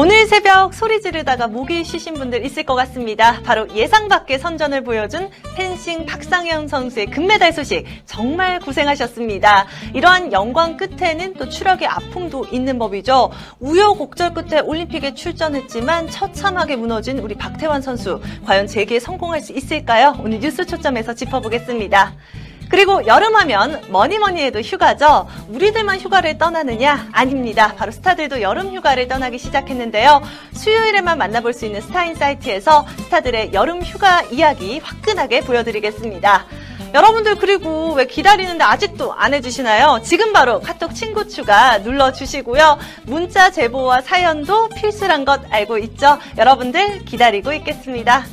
오늘 새벽 소리 지르다가 목이 쉬신 분들 있을 것 같습니다. 바로 예상 밖의 선전을 보여준 펜싱 박상현 선수의 금메달 소식 정말 고생하셨습니다. 이러한 영광 끝에는 또 추락의 아픔도 있는 법이죠. 우여곡절 끝에 올림픽에 출전했지만 처참하게 무너진 우리 박태환 선수 과연 재기에 성공할 수 있을까요? 오늘 뉴스 초점에서 짚어보겠습니다. 그리고 여름하면 뭐니 뭐니 해도 휴가죠. 우리들만 휴가를 떠나느냐? 아닙니다. 바로 스타들도 여름 휴가를 떠나기 시작했는데요. 수요일에만 만나볼 수 있는 스타인 사이트에서 스타들의 여름 휴가 이야기 화끈하게 보여드리겠습니다. 여러분들 그리고 왜 기다리는데 아직도 안 해주시나요? 지금 바로 카톡 친구 추가 눌러주시고요. 문자 제보와 사연도 필수란 것 알고 있죠? 여러분들 기다리고 있겠습니다.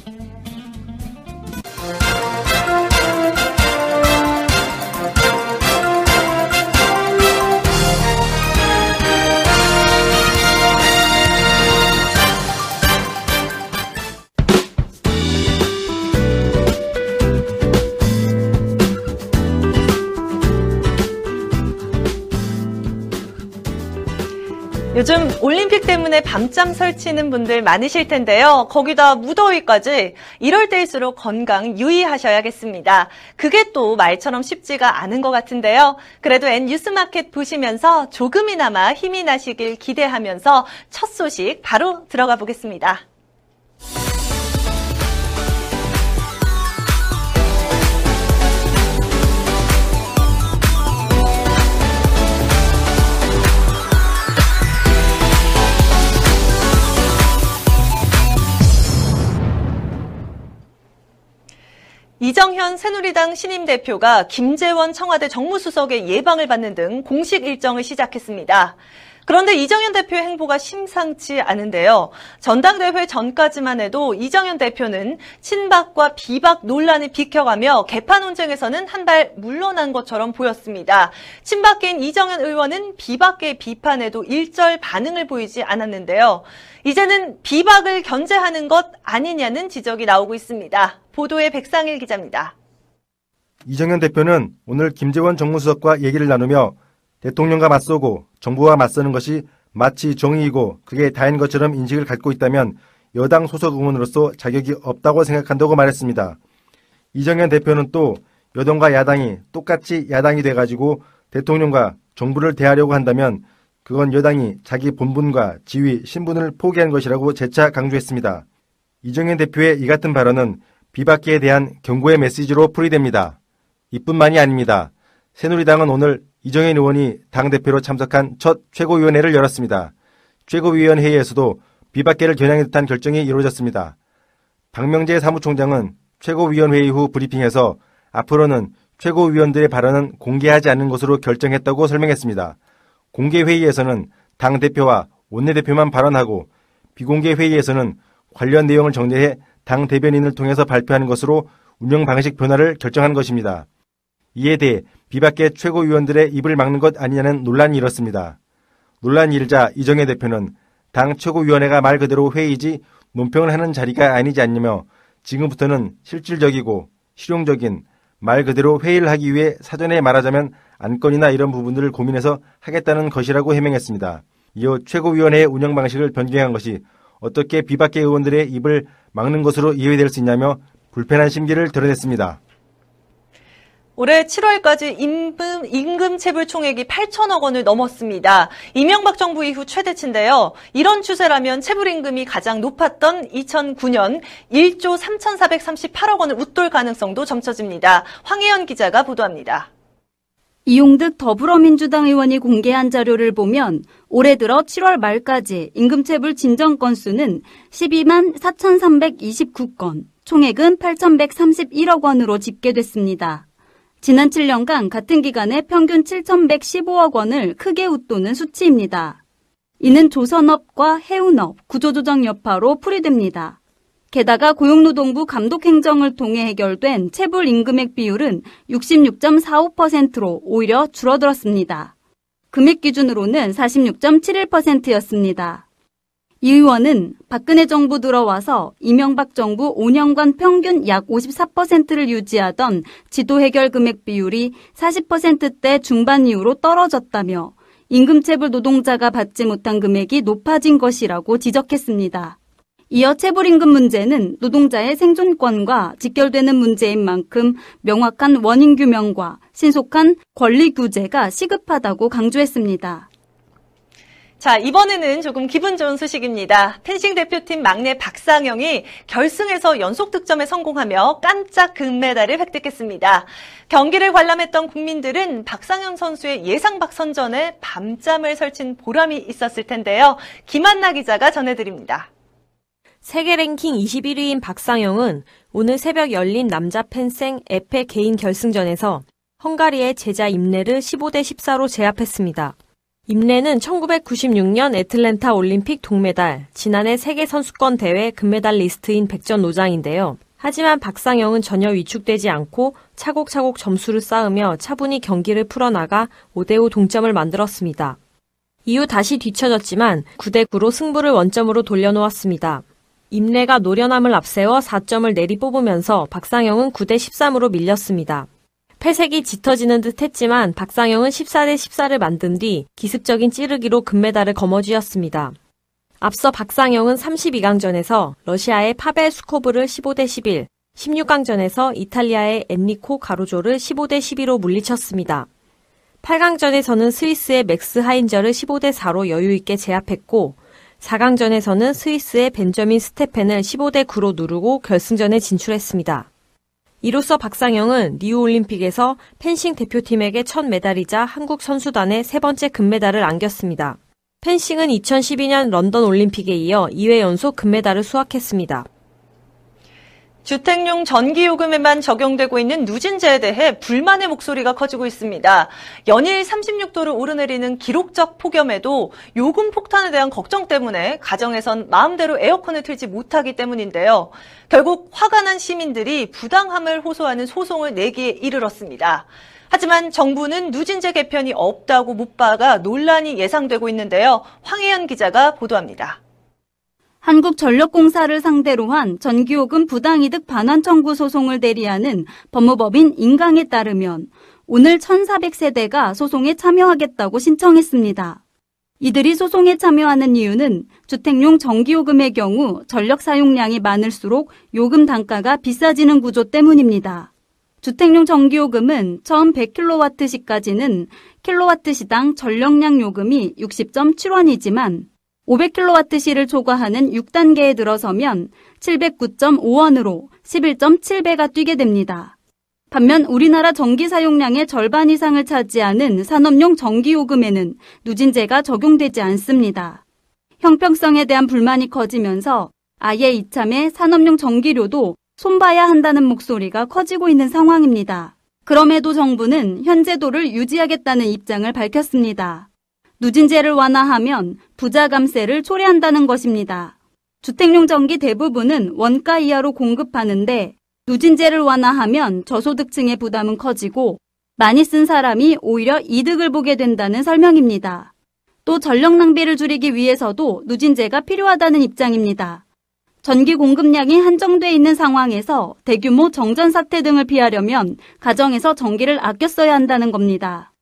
요즘 올림픽 때문에 밤잠 설치는 분들 많으실 텐데요. 거기다 무더위까지 이럴 때일수록 건강 유의하셔야겠습니다. 그게 또 말처럼 쉽지가 않은 것 같은데요. 그래도 N 뉴스마켓 보시면서 조금이나마 힘이 나시길 기대하면서 첫 소식 바로 들어가 보겠습니다. 이정현 새누리당 신임 대표가 김재원 청와대 정무수석의 예방을 받는 등 공식 일정을 시작했습니다. 그런데 이정현 대표의 행보가 심상치 않은데요. 전당대회 전까지만 해도 이정현 대표는 친박과 비박 논란을 비켜가며 개판 논쟁에서는 한 발 물러난 것처럼 보였습니다. 친박계인 이정현 의원은 비박계 비판에도 일절 반응을 보이지 않았는데요. 이제는 비박을 견제하는 것 아니냐는 지적이 나오고 있습니다. 보도의 백상일 기자입니다. 이정현 대표는 오늘 김재원 정무수석과 얘기를 나누며 대통령과 맞서고 정부와 맞서는 것이 마치 정의이고 그게 다인 것처럼 인식을 갖고 있다면 여당 소속 의원으로서 자격이 없다고 생각한다고 말했습니다. 이정현 대표는 또 여당과 야당이 똑같이 야당이 돼가지고 대통령과 정부를 대하려고 한다면 그건 여당이 자기 본분과 지위, 신분을 포기한 것이라고 재차 강조했습니다. 이정현 대표의 이 같은 발언은 비박계에 대한 경고의 메시지로 풀이됩니다. 이뿐만이 아닙니다. 새누리당은 오늘 이정현 의원이 당대표로 참석한 첫 최고위원회를 열었습니다. 최고위원회의에서도 비박계를 겨냥해 듯한 결정이 이루어졌습니다. 박명재 사무총장은 최고위원회의 후 브리핑에서 앞으로는 최고위원들의 발언은 공개하지 않는 것으로 결정했다고 설명했습니다. 공개회의에서는 당대표와 원내대표만 발언하고 비공개 회의에서는 관련 내용을 정리해 당 대변인을 통해서 발표하는 것으로 운영 방식 변화를 결정한 것입니다. 이에 대해 비박계 최고위원들의 입을 막는 것 아니냐는 논란이 일었습니다. 논란이 일자 이정혜 대표는 당 최고위원회가 말 그대로 회의지 논평을 하는 자리가 아니지 않냐며 지금부터는 실질적이고 실용적인 말 그대로 회의를 하기 위해 사전에 말하자면 안건이나 이런 부분들을 고민해서 하겠다는 것이라고 해명했습니다. 이어 최고위원회의 운영 방식을 변경한 것이 어떻게 비박계 의원들의 입을 막는 것으로 이해될 수 있냐며 불편한 심기를 드러냈습니다. 올해 7월까지 임금, 임금 체불 총액이 8천억 원을 넘었습니다. 이명박 정부 이후 최대치인데요. 이런 추세라면 체불 임금이 가장 높았던 2009년 1조 3,438억 원을 웃돌 가능성도 점쳐집니다. 황혜연 기자가 보도합니다. 이용득 더불어민주당 의원이 공개한 자료를 보면 올해 들어 7월 말까지 임금체불 진정 건수는 12만 4,329건, 총액은 8,131억 원으로 집계됐습니다. 지난 7년간 같은 기간에 평균 7,115억 원을 크게 웃도는 수치입니다. 이는 조선업과 해운업, 구조조정 여파로 풀이됩니다. 게다가 고용노동부 감독행정을 통해 해결된 체불 임금액 비율은 66.45%로 오히려 줄어들었습니다. 금액 기준으로는 46.71%였습니다. 이 의원은 박근혜 정부 들어와서 이명박 정부 5년간 평균 약 54%를 유지하던 지도 해결 금액 비율이 40%대 중반 이후로 떨어졌다며 임금체불 노동자가 받지 못한 금액이 높아진 것이라고 지적했습니다. 이어 체불임금 문제는 노동자의 생존권과 직결되는 문제인 만큼 명확한 원인 규명과 신속한 권리 규제가 시급하다고 강조했습니다. 자, 이번에는 조금 기분 좋은 소식입니다. 펜싱 대표팀 막내 박상영이 결승에서 연속 득점에 성공하며 깜짝 금메달을 획득했습니다. 경기를 관람했던 국민들은 박상영 선수의 예상박 선전에 밤잠을 설친 보람이 있었을 텐데요. 김한나 기자가 전해드립니다. 세계 랭킹 21위인 박상영은 오늘 새벽 열린 남자 펜싱 에페 개인 결승전에서 헝가리의 제자 임레를 15대 14로 제압했습니다. 임레는 1996년 애틀랜타 올림픽 동메달, 지난해 세계 선수권 대회 금메달 리스트인 백전 노장인데요. 하지만 박상영은 전혀 위축되지 않고 차곡차곡 점수를 쌓으며 차분히 경기를 풀어나가 5대5 동점을 만들었습니다. 이후 다시 뒤쳐졌지만 9대9로 승부를 원점으로 돌려놓았습니다. 임레가 노련함을 앞세워 4점을 내리 뽑으면서 박상영은 9대 13으로 밀렸습니다. 패색이 짙어지는 듯 했지만 박상영은 14대 14를 만든 뒤 기습적인 찌르기로 금메달을 거머쥐었습니다. 앞서 박상영은 32강전에서 러시아의 파벨 수코브를 15대 11, 16강전에서 이탈리아의 엔리코 가루조를 15대 12로 물리쳤습니다. 8강전에서는 스위스의 맥스 하인저를 15대 4로 여유있게 제압했고 4강전에서는 스위스의 벤저민 스테펜을 15대 9로 누르고 결승전에 진출했습니다. 이로써 박상영은 리우 올림픽에서 펜싱 대표팀에게 첫 메달이자 한국 선수단의 세 번째 금메달을 안겼습니다. 펜싱은 2012년 런던 올림픽에 이어 2회 연속 금메달을 수확했습니다. 주택용 전기요금에만 적용되고 있는 누진제에 대해 불만의 목소리가 커지고 있습니다. 연일 36도를 오르내리는 기록적 폭염에도 요금 폭탄에 대한 걱정 때문에 가정에선 마음대로 에어컨을 틀지 못하기 때문인데요. 결국 화가 난 시민들이 부당함을 호소하는 소송을 내기에 이르렀습니다. 하지만 정부는 누진제 개편이 없다고 못 박아 논란이 예상되고 있는데요. 황혜연 기자가 보도합니다. 한국전력공사를 상대로 한 전기요금 부당이득 반환 청구 소송을 대리하는 법무법인 인강에 따르면 오늘 1,400세대가 소송에 참여하겠다고 신청했습니다. 이들이 소송에 참여하는 이유는 주택용 전기요금의 경우 전력 사용량이 많을수록 요금 단가가 비싸지는 구조 때문입니다. 주택용 전기요금은 처음 100kW시까지는 킬로와트시당 전력량 요금이 60.7원이지만 500kWh를 초과하는 6단계에 들어서면 709.5원으로 11.7배가 뛰게 됩니다. 반면 우리나라 전기 사용량의 절반 이상을 차지하는 산업용 전기요금에는 누진제가 적용되지 않습니다. 형평성에 대한 불만이 커지면서 아예 이참에 산업용 전기료도 손봐야 한다는 목소리가 커지고 있는 상황입니다. 그럼에도 정부는 현재도를 유지하겠다는 입장을 밝혔습니다. 누진제를 완화하면 부자 감세를 초래한다는 것입니다. 주택용 전기 대부분은 원가 이하로 공급하는데 누진제를 완화하면 저소득층의 부담은 커지고 많이 쓴 사람이 오히려 이득을 보게 된다는 설명입니다. 또 전력 낭비를 줄이기 위해서도 누진제가 필요하다는 입장입니다. 전기 공급량이 한정돼 있는 상황에서 대규모 정전 사태 등을 피하려면 가정에서 전기를 아껴 써야 한다는 겁니다.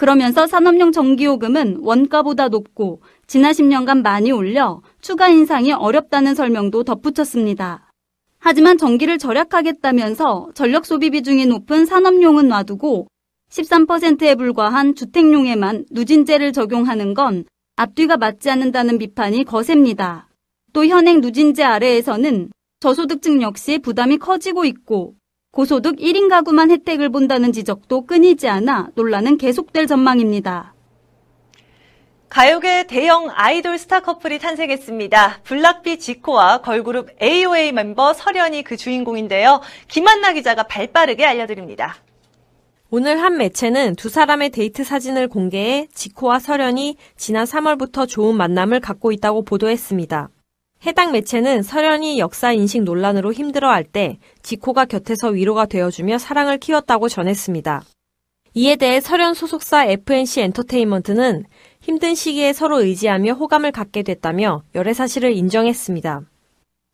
그러면서 산업용 전기요금은 원가보다 높고 지난 10년간 많이 올려 추가 인상이 어렵다는 설명도 덧붙였습니다. 하지만 전기를 절약하겠다면서 전력 소비 비중이 높은 산업용은 놔두고 13%에 불과한 주택용에만 누진제를 적용하는 건 앞뒤가 맞지 않는다는 비판이 거셉니다. 또 현행 누진제 아래에서는 저소득층 역시 부담이 커지고 있고 고소득 1인 가구만 혜택을 본다는 지적도 끊이지 않아 논란은 계속될 전망입니다. 가요계 대형 아이돌 스타 커플이 탄생했습니다. 블락비 지코와 걸그룹 AOA 멤버 설현이 그 주인공인데요. 김한나 기자가 발빠르게 알려드립니다. 오늘 한 매체는 두 사람의 데이트 사진을 공개해 지코와 설현이 지난 3월부터 좋은 만남을 갖고 있다고 보도했습니다. 해당 매체는 설현이 역사 인식 논란으로 힘들어할 때 지코가 곁에서 위로가 되어주며 사랑을 키웠다고 전했습니다. 이에 대해 설현 소속사 FNC 엔터테인먼트는 힘든 시기에 서로 의지하며 호감을 갖게 됐다며 열애 사실을 인정했습니다.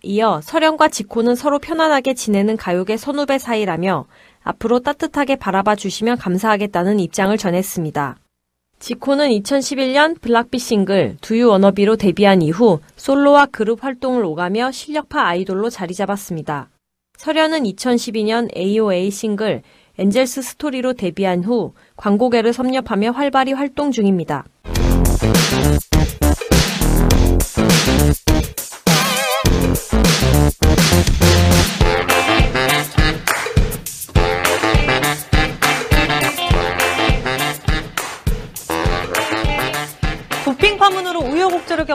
이어 설현과 지코는 서로 편안하게 지내는 가요계 선후배 사이라며 앞으로 따뜻하게 바라봐 주시면 감사하겠다는 입장을 전했습니다. 지코는 2011년 블락비 싱글 두유 워너비로 데뷔한 이후 솔로와 그룹 활동을 오가며 실력파 아이돌로 자리 잡았습니다. 설현은 2012년 AOA 싱글 엔젤스 스토리로 데뷔한 후 광고계를 섭렵하며 활발히 활동 중입니다.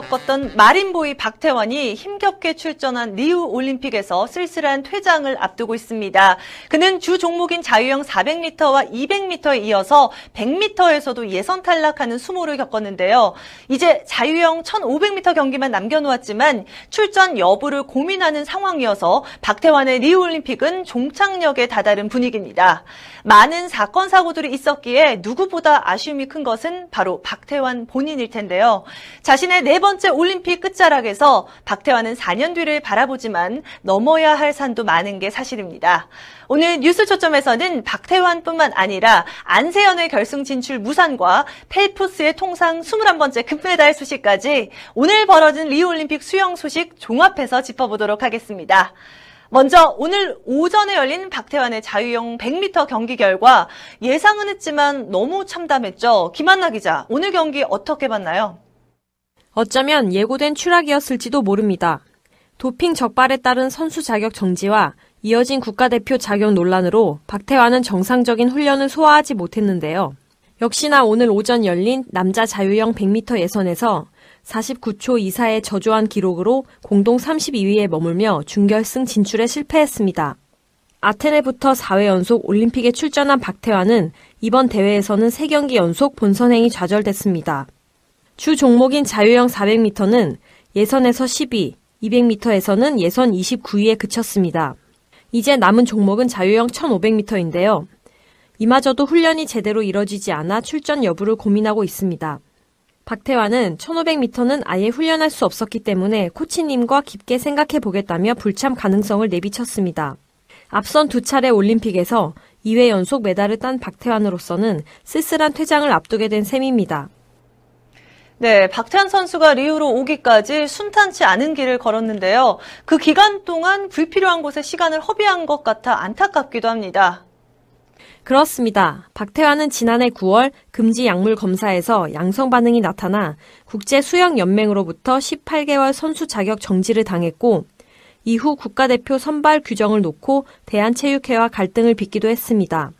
겪었던 마린보이 박태환이 힘겹게 출전한 리우 올림픽에서 쓸쓸한 퇴장을 앞두고 있습니다. 그는 주 종목인 자유형 400m와 200m에 이어서 100m에서도 예선 탈락하는 수모를 겪었는데요. 이제 자유형 1500m 경기만 남겨놓았지만 출전 여부를 고민하는 상황이어서 박태환의 리우 올림픽은 종착역에 다다른 분위기입니다. 많은 사건 사고들이 있었기에 누구보다 아쉬움이 큰 것은 바로 박태환 본인일 텐데 텐데요. 자신의 네번 째 올림픽 끝자락에서 박태환은 4년 뒤를 바라보지만 넘어야 할 산도 많은 게 사실입니다. 오늘 뉴스 초점에서는 박태환뿐만 아니라 안세연의 결승 진출 무산과 펠프스의 통상 21번째 금메달 소식까지 오늘 벌어진 리우올림픽 수영 소식 종합해서 짚어보도록 하겠습니다. 먼저 오늘 오전에 열린 박태환의 자유형 100m 경기 결과 예상은 했지만 너무 참담했죠. 김한나 기자, 오늘 경기 어떻게 봤나요? 어쩌면 예고된 추락이었을지도 모릅니다. 도핑 적발에 따른 선수 자격 정지와 이어진 국가대표 자격 논란으로 박태환은 정상적인 훈련을 소화하지 못했는데요. 역시나 오늘 오전 열린 남자 자유형 100m 예선에서 49초 이사의 저조한 기록으로 공동 32위에 머물며 준결승 진출에 실패했습니다. 아테네부터 4회 연속 올림픽에 출전한 박태환은 이번 대회에서는 3경기 연속 본선행이 좌절됐습니다. 주 종목인 자유형 400m는 예선에서 10위, 200m에서는 예선 29위에 그쳤습니다. 이제 남은 종목은 자유형 1500m인데요. 이마저도 훈련이 제대로 이뤄지지 않아 출전 여부를 고민하고 있습니다. 박태환은 1500m는 아예 훈련할 수 없었기 때문에 코치님과 깊게 생각해 보겠다며 불참 가능성을 내비쳤습니다. 앞선 두 차례 올림픽에서 2회 연속 메달을 딴 박태환으로서는 쓸쓸한 퇴장을 앞두게 된 셈입니다. 네, 박태환 선수가 리우로 오기까지 순탄치 않은 길을 걸었는데요. 그 기간 동안 불필요한 곳에 시간을 허비한 것 같아 안타깝기도 합니다. 그렇습니다. 박태환은 지난해 9월 금지 약물 검사에서 양성 반응이 나타나 국제 수영 연맹으로부터 18개월 선수 자격 정지를 당했고 이후 국가대표 선발 규정을 놓고 대한체육회와 갈등을 빚기도 했습니다.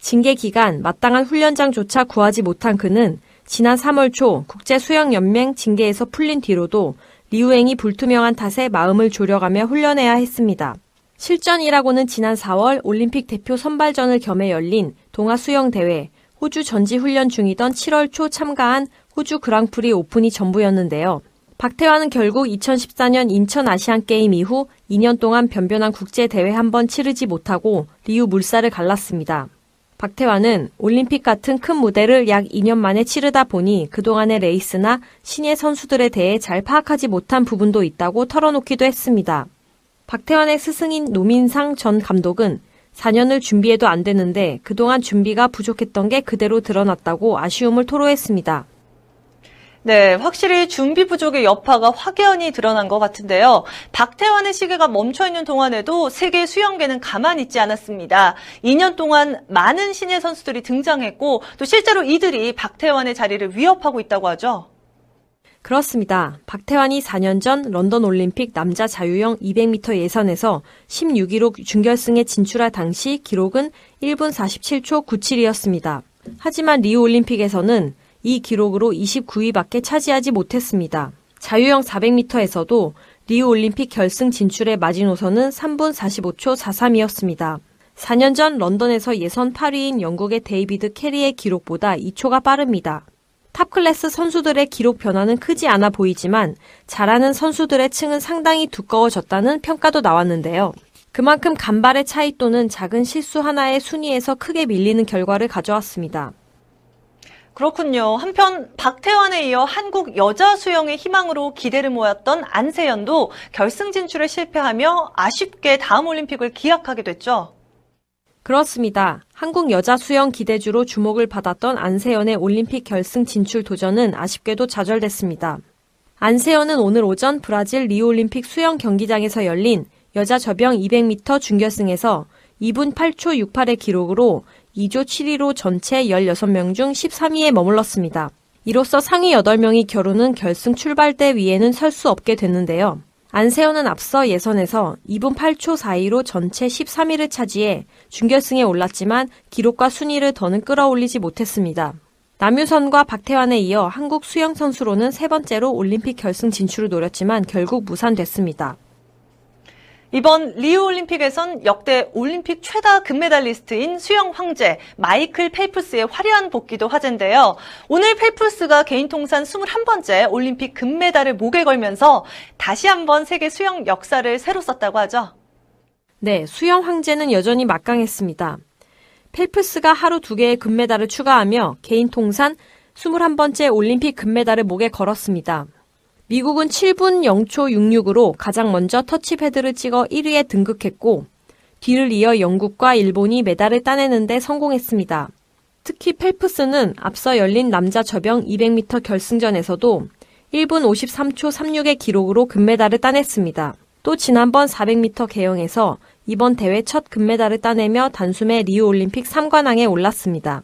징계 기간 마땅한 훈련장조차 구하지 못한 그는 지난 3월 초 국제수영연맹 징계에서 풀린 뒤로도 리우행이 불투명한 탓에 마음을 졸여가며 훈련해야 했습니다. 실전이라고는 지난 4월 올림픽 대표 선발전을 겸해 열린 동아수영대회, 호주 전지훈련 중이던 7월 초 참가한 호주 그랑프리 오픈이 전부였는데요. 박태환은 결국 2014년 인천 아시안게임 이후 2년 동안 변변한 국제대회 한 번 치르지 못하고 리우 물살을 갈랐습니다. 박태환은 올림픽 같은 큰 무대를 약 2년 만에 치르다 보니 그동안의 레이스나 신예 선수들에 대해 잘 파악하지 못한 부분도 있다고 털어놓기도 했습니다. 박태환의 스승인 노민상 전 감독은 4년을 준비해도 안 되는데 그동안 준비가 부족했던 게 그대로 드러났다고 아쉬움을 토로했습니다. 네, 확실히 준비 부족의 여파가 확연히 드러난 것 같은데요. 박태환의 시계가 멈춰 있는 동안에도 세계 수영계는 가만히 있지 않았습니다. 2년 동안 많은 신예 선수들이 등장했고 또 실제로 이들이 박태환의 자리를 위협하고 있다고 하죠. 그렇습니다. 박태환이 4년 전 런던 올림픽 남자 자유형 200m 예선에서 16위로 준결승에 진출할 당시 기록은 1분 47초 97이었습니다. 하지만 리우 올림픽에서는 이 기록으로 29위밖에 차지하지 못했습니다. 자유형 400m에서도 리우 올림픽 결승 진출의 마지노선은 3분 45초 43이었습니다. 4년 전 런던에서 예선 8위인 영국의 데이비드 캐리의 기록보다 2초가 빠릅니다. top class 선수들의 기록 변화는 크지 않아 보이지만 잘하는 선수들의 층은 상당히 두꺼워졌다는 평가도 나왔는데요. 그만큼 간발의 차이 또는 작은 실수 하나에 순위에서 크게 밀리는 결과를 가져왔습니다. 그렇군요. 한편 박태환에 이어 한국 여자 수영의 희망으로 기대를 모았던 안세연도 결승 진출에 실패하며 아쉽게 다음 올림픽을 기약하게 됐죠. 그렇습니다. 한국 여자 수영 기대주로 주목을 받았던 안세연의 올림픽 결승 진출 도전은 아쉽게도 좌절됐습니다. 안세연은 오늘 오전 브라질 리우올림픽 수영 경기장에서 열린 여자 저병 200m 준결승에서 2분 8초 68의 기록으로 2조 7위로 전체 16명 중 13위에 머물렀습니다. 이로써 상위 8명이 겨루는 결승 출발대 위에는 설 수 없게 됐는데요. 안세현은 앞서 예선에서 2분 8초 4위로 전체 13위를 차지해 준결승에 올랐지만 기록과 순위를 더는 끌어올리지 못했습니다. 남유선과 박태환에 이어 한국 수영 선수로는 세 번째로 올림픽 결승 진출을 노렸지만 결국 무산됐습니다. 이번 리우 올림픽에선 역대 올림픽 최다 금메달리스트인 수영 황제 마이클 펠프스의 화려한 복귀도 화제인데요. 오늘 펠프스가 개인 통산 21번째 올림픽 금메달을 목에 걸면서 다시 한번 세계 수영 역사를 새로 썼다고 하죠. 네, 수영 황제는 여전히 막강했습니다. 펠프스가 하루 두 개의 금메달을 추가하며 개인 통산 21번째 올림픽 금메달을 목에 걸었습니다. 미국은 7분 0초 66으로 가장 먼저 터치패드를 찍어 1위에 등극했고 뒤를 이어 영국과 일본이 메달을 따내는데 성공했습니다. 특히 펠프스는 앞서 열린 남자 저병 200m 결승전에서도 1분 53초 36의 기록으로 금메달을 따냈습니다. 또 지난번 400m 개영에서 이번 대회 첫 금메달을 따내며 단숨에 리우 올림픽 3관왕에 올랐습니다.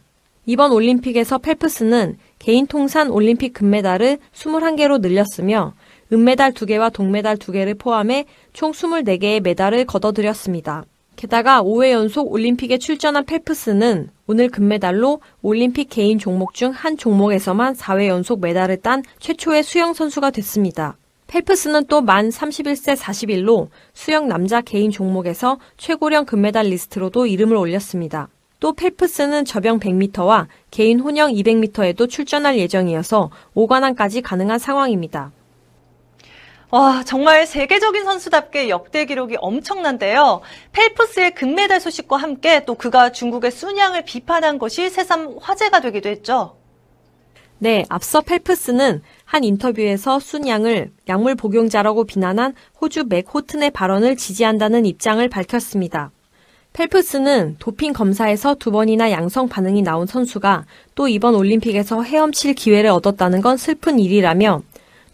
이번 올림픽에서 펠프스는 개인 통산 올림픽 금메달을 21개로 늘렸으며 은메달 2개와 동메달 2개를 포함해 총 24개의 메달을 거둬들였습니다. 게다가 5회 연속 올림픽에 출전한 펠프스는 오늘 금메달로 올림픽 개인 종목 중 한 종목에서만 4회 연속 메달을 딴 최초의 수영 선수가 됐습니다. 펠프스는 또 만 31세 40일로 수영 남자 개인 종목에서 최고령 금메달 리스트로도 이름을 올렸습니다. 또 펠프스는 저병 100m와 개인 혼영 200m에도 출전할 예정이어서 5관왕까지 가능한 상황입니다. 와, 정말 세계적인 선수답게 역대 기록이 엄청난데요. 펠프스의 금메달 소식과 함께 또 그가 중국의 순양을 비판한 것이 새삼 화제가 되기도 했죠. 네, 앞서 펠프스는 한 인터뷰에서 순양을 약물 복용자라고 비난한 호주 맥 호튼의 발언을 지지한다는 입장을 밝혔습니다. 펠프스는 도핑 검사에서 두 번이나 양성 반응이 나온 선수가 또 이번 올림픽에서 헤엄칠 기회를 얻었다는 건 슬픈 일이라며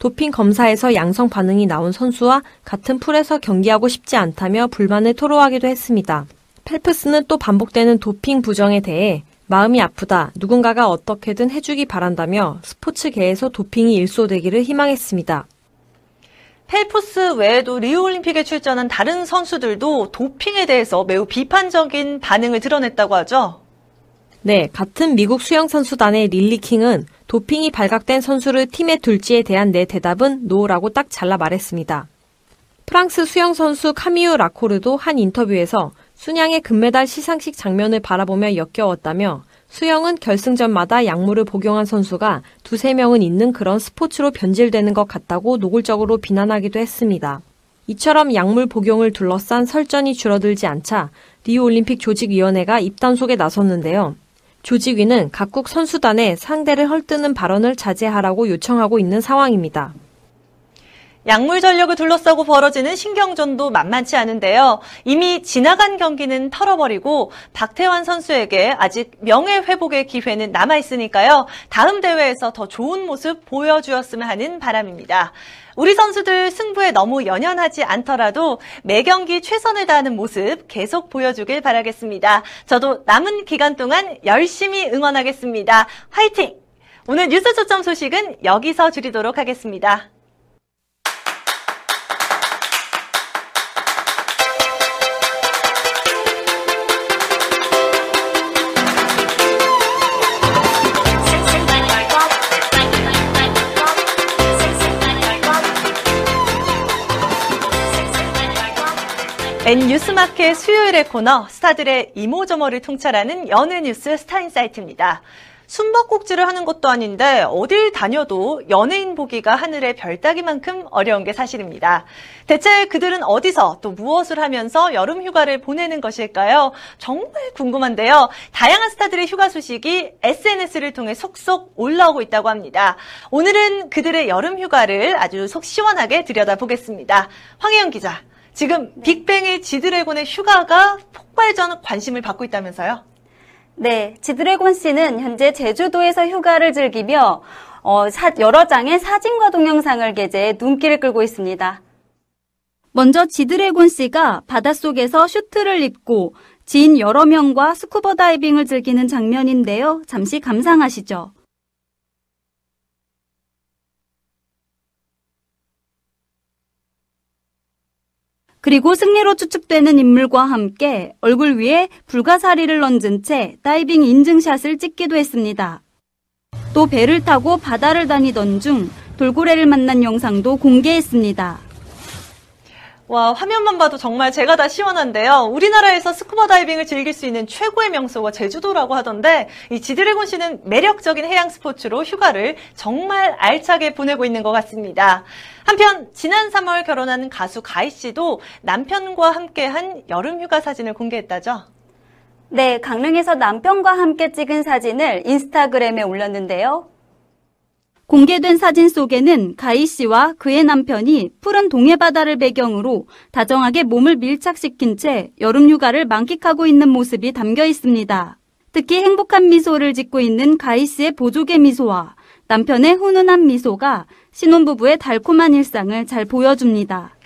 도핑 검사에서 양성 반응이 나온 선수와 같은 풀에서 경기하고 싶지 않다며 불만을 토로하기도 했습니다. 펠프스는 또 반복되는 도핑 부정에 대해 마음이 아프다. 누군가가 어떻게든 해주기 바란다며 스포츠계에서 도핑이 일소되기를 희망했습니다. 펠프스 외에도 리우올림픽에 출전한 다른 선수들도 도핑에 대해서 매우 비판적인 반응을 드러냈다고 하죠. 네, 같은 미국 수영선수단의 릴리킹은 도핑이 발각된 선수를 팀에 둘지에 대한 내 대답은 no라고 딱 잘라 말했습니다. 프랑스 수영선수 카미유 라코르도 한 인터뷰에서 쑨양의 금메달 시상식 장면을 바라보며 역겨웠다며 수영은 결승전마다 약물을 복용한 선수가 두세 명은 있는 그런 스포츠로 변질되는 것 같다고 노골적으로 비난하기도 했습니다. 이처럼 약물 복용을 둘러싼 설전이 줄어들지 않자 리우올림픽 조직위원회가 입단속에 나섰는데요. 조직위는 각국 선수단에 상대를 헐뜨는 발언을 자제하라고 요청하고 있는 상황입니다. 약물 전력을 둘러싸고 벌어지는 신경전도 만만치 않은데요. 이미 지나간 경기는 털어버리고 박태환 선수에게 아직 명예 회복의 기회는 남아 있으니까요. 다음 대회에서 더 좋은 모습 보여주었으면 하는 바람입니다. 우리 선수들 승부에 너무 연연하지 않더라도 매 경기 최선을 다하는 모습 계속 보여주길 바라겠습니다. 저도 남은 기간 동안 열심히 응원하겠습니다. 화이팅! 오늘 뉴스 초점 소식은 여기서 줄이도록 하겠습니다. N 뉴스마켓 수요일의 코너 스타들의 이모저모를 통찰하는 연예 뉴스 스타인사이트입니다. 숨바꼭질을 하는 것도 아닌데 어딜 다녀도 연예인 보기가 하늘의 별 따기만큼 어려운 게 사실입니다. 대체 그들은 어디서 또 무엇을 하면서 여름 휴가를 보내는 것일까요? 정말 궁금한데요. 다양한 스타들의 휴가 소식이 SNS를 통해 속속 올라오고 있다고 합니다. 오늘은 그들의 여름 휴가를 아주 속 시원하게 들여다보겠습니다. 황혜영 기자, 지금 빅뱅의 지드래곤의 휴가가 폭발적 관심을 받고 있다면서요? 네, 지드래곤 씨는 현재 제주도에서 휴가를 즐기며 어, 사, 여러 장의 사진과 동영상을 게재해 눈길을 끌고 있습니다. 먼저 지드래곤 씨가 바닷속에서 슈트를 입고 지인 여러 명과 스쿠버 다이빙을 즐기는 장면인데요. 잠시 감상하시죠. 그리고 승리로 추측되는 인물과 함께 얼굴 위에 불가사리를 얹은 채 다이빙 인증샷을 찍기도 했습니다. 또 배를 타고 바다를 다니던 중 돌고래를 만난 영상도 공개했습니다. 와, 화면만 봐도 정말 제가 다 시원한데요. 우리나라에서 스쿠버 다이빙을 즐길 수 있는 최고의 명소가 제주도라고 하던데, 이 지드래곤 씨는 매력적인 해양 스포츠로 휴가를 정말 알차게 보내고 있는 것 같습니다. 한편, 지난 3월 결혼한 가수 가희 씨도 남편과 함께한 여름 휴가 사진을 공개했다죠? 네, 강릉에서 남편과 함께 찍은 사진을 인스타그램에 올렸는데요. 공개된 사진 속에는 가희 씨와 그의 남편이 푸른 동해바다를 배경으로 다정하게 몸을 밀착시킨 채 여름 휴가를 만끽하고 있는 모습이 담겨 있습니다. 특히 행복한 미소를 짓고 있는 가희 씨의 보조개 미소와 남편의 훈훈한 미소가 신혼부부의 달콤한 일상을 잘 보여줍니다.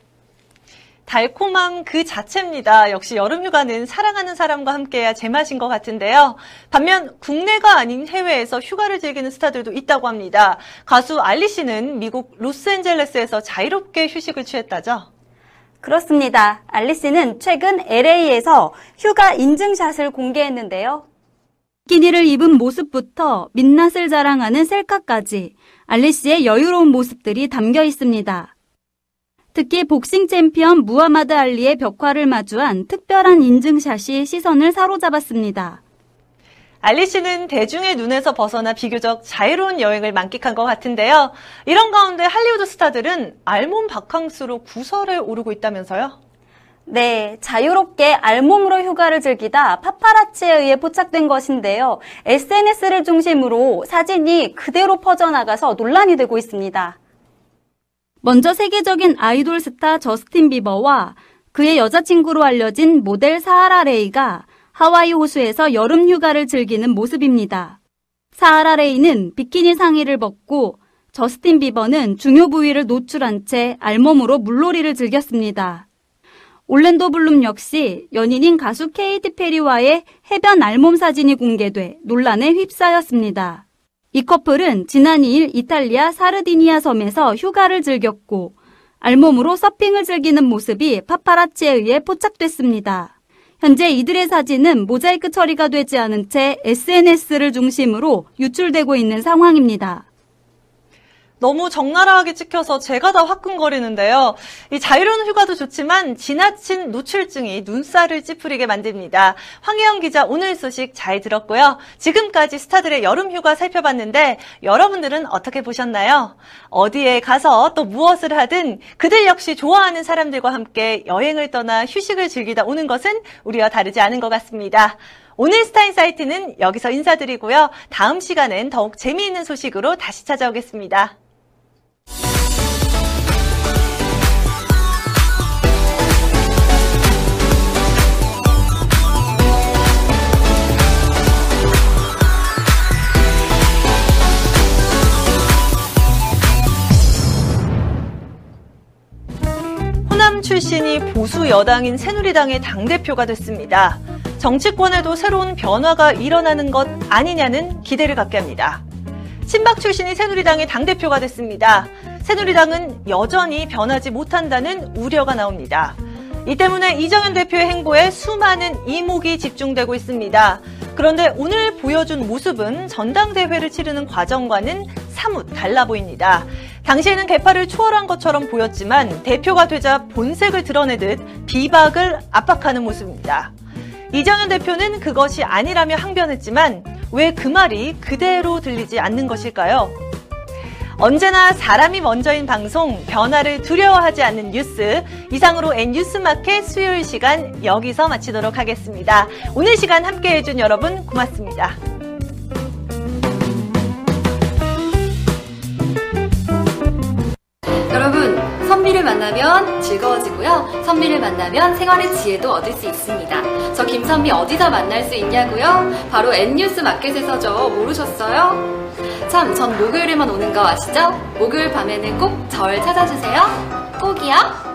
달콤함 그 자체입니다. 역시 여름휴가는 사랑하는 사람과 함께해야 제맛인 것 같은데요. 반면 국내가 아닌 해외에서 휴가를 즐기는 스타들도 있다고 합니다. 가수 알리 씨는 미국 로스앤젤레스에서 자유롭게 휴식을 취했다죠. 그렇습니다. 알리 씨는 최근 LA에서 휴가 인증샷을 공개했는데요. 비키니를 입은 모습부터 민낯을 자랑하는 셀카까지 알리 씨의 여유로운 모습들이 담겨 있습니다. 특히 복싱 챔피언 무하마드 알리의 벽화를 마주한 특별한 인증샷이 시선을 사로잡았습니다. 알리 씨는 대중의 눈에서 벗어나 비교적 자유로운 여행을 만끽한 것 같은데요. 이런 가운데 할리우드 스타들은 알몸 바캉스로 구설에 오르고 있다면서요? 네, 자유롭게 알몸으로 휴가를 즐기다 파파라치에 의해 포착된 것인데요. SNS를 중심으로 사진이 그대로 퍼져나가서 논란이 되고 있습니다. 먼저 세계적인 아이돌 스타 저스틴 비버와 그의 여자친구로 알려진 모델 사하라 레이가 하와이 호수에서 여름 휴가를 즐기는 모습입니다. 사하라 레이는 비키니 상의를 벗고 저스틴 비버는 중요 부위를 노출한 채 알몸으로 물놀이를 즐겼습니다. 올랜도 블룸 역시 연인인 가수 케이티 페리와의 해변 알몸 사진이 공개돼 논란에 휩싸였습니다. 이 커플은 지난 2일 이탈리아 사르디니아 섬에서 휴가를 즐겼고 알몸으로 서핑을 즐기는 모습이 파파라치에 의해 포착됐습니다. 현재 이들의 사진은 모자이크 처리가 되지 않은 채 SNS를 중심으로 유출되고 있는 상황입니다. 너무 적나라하게 찍혀서 제가 다 화끈거리는데요. 이 자유로운 휴가도 좋지만 지나친 노출증이 눈살을 찌푸리게 만듭니다. 황혜영 기자 오늘 소식 잘 들었고요. 지금까지 스타들의 여름 휴가 살펴봤는데 여러분들은 어떻게 보셨나요? 어디에 가서 또 무엇을 하든 그들 역시 좋아하는 사람들과 함께 여행을 떠나 휴식을 즐기다 오는 것은 우리와 다르지 않은 것 같습니다. 오늘 스타인 사이트는 여기서 인사드리고요. 다음 시간엔 더욱 재미있는 소식으로 다시 찾아오겠습니다. 호남 출신이 보수 여당인 새누리당의 당대표가 됐습니다. 정치권에도 새로운 변화가 일어나는 것 아니냐는 기대를 갖게 합니다. 친박 출신이 새누리당의 당대표가 됐습니다. 새누리당은 여전히 변하지 못한다는 우려가 나옵니다. 이 때문에 이정현 대표의 행보에 수많은 이목이 집중되고 있습니다. 그런데 오늘 보여준 모습은 전당대회를 치르는 과정과는 사뭇 달라 보입니다. 당시에는 개파를 초월한 것처럼 보였지만 대표가 되자 본색을 드러내듯 비박을 압박하는 모습입니다. 이정현 대표는 그것이 아니라며 항변했지만 왜 그 말이 그대로 들리지 않는 것일까요? 언제나 사람이 먼저인 방송, 변화를 두려워하지 않는 뉴스. 이상으로 N뉴스마켓 수요일 시간 여기서 마치도록 하겠습니다. 오늘 시간 함께 해준 여러분 고맙습니다. 선비를 만나면 즐거워지고요. 선미를 만나면 생활의 지혜도 얻을 수 있습니다. 저 김선미 어디서 만날 수 있냐고요? 바로 N뉴스 마켓에서죠. 모르셨어요? 참, 전 목요일에만 오는 거 아시죠? 목요일 밤에는 꼭 절 찾아주세요. 꼭이요.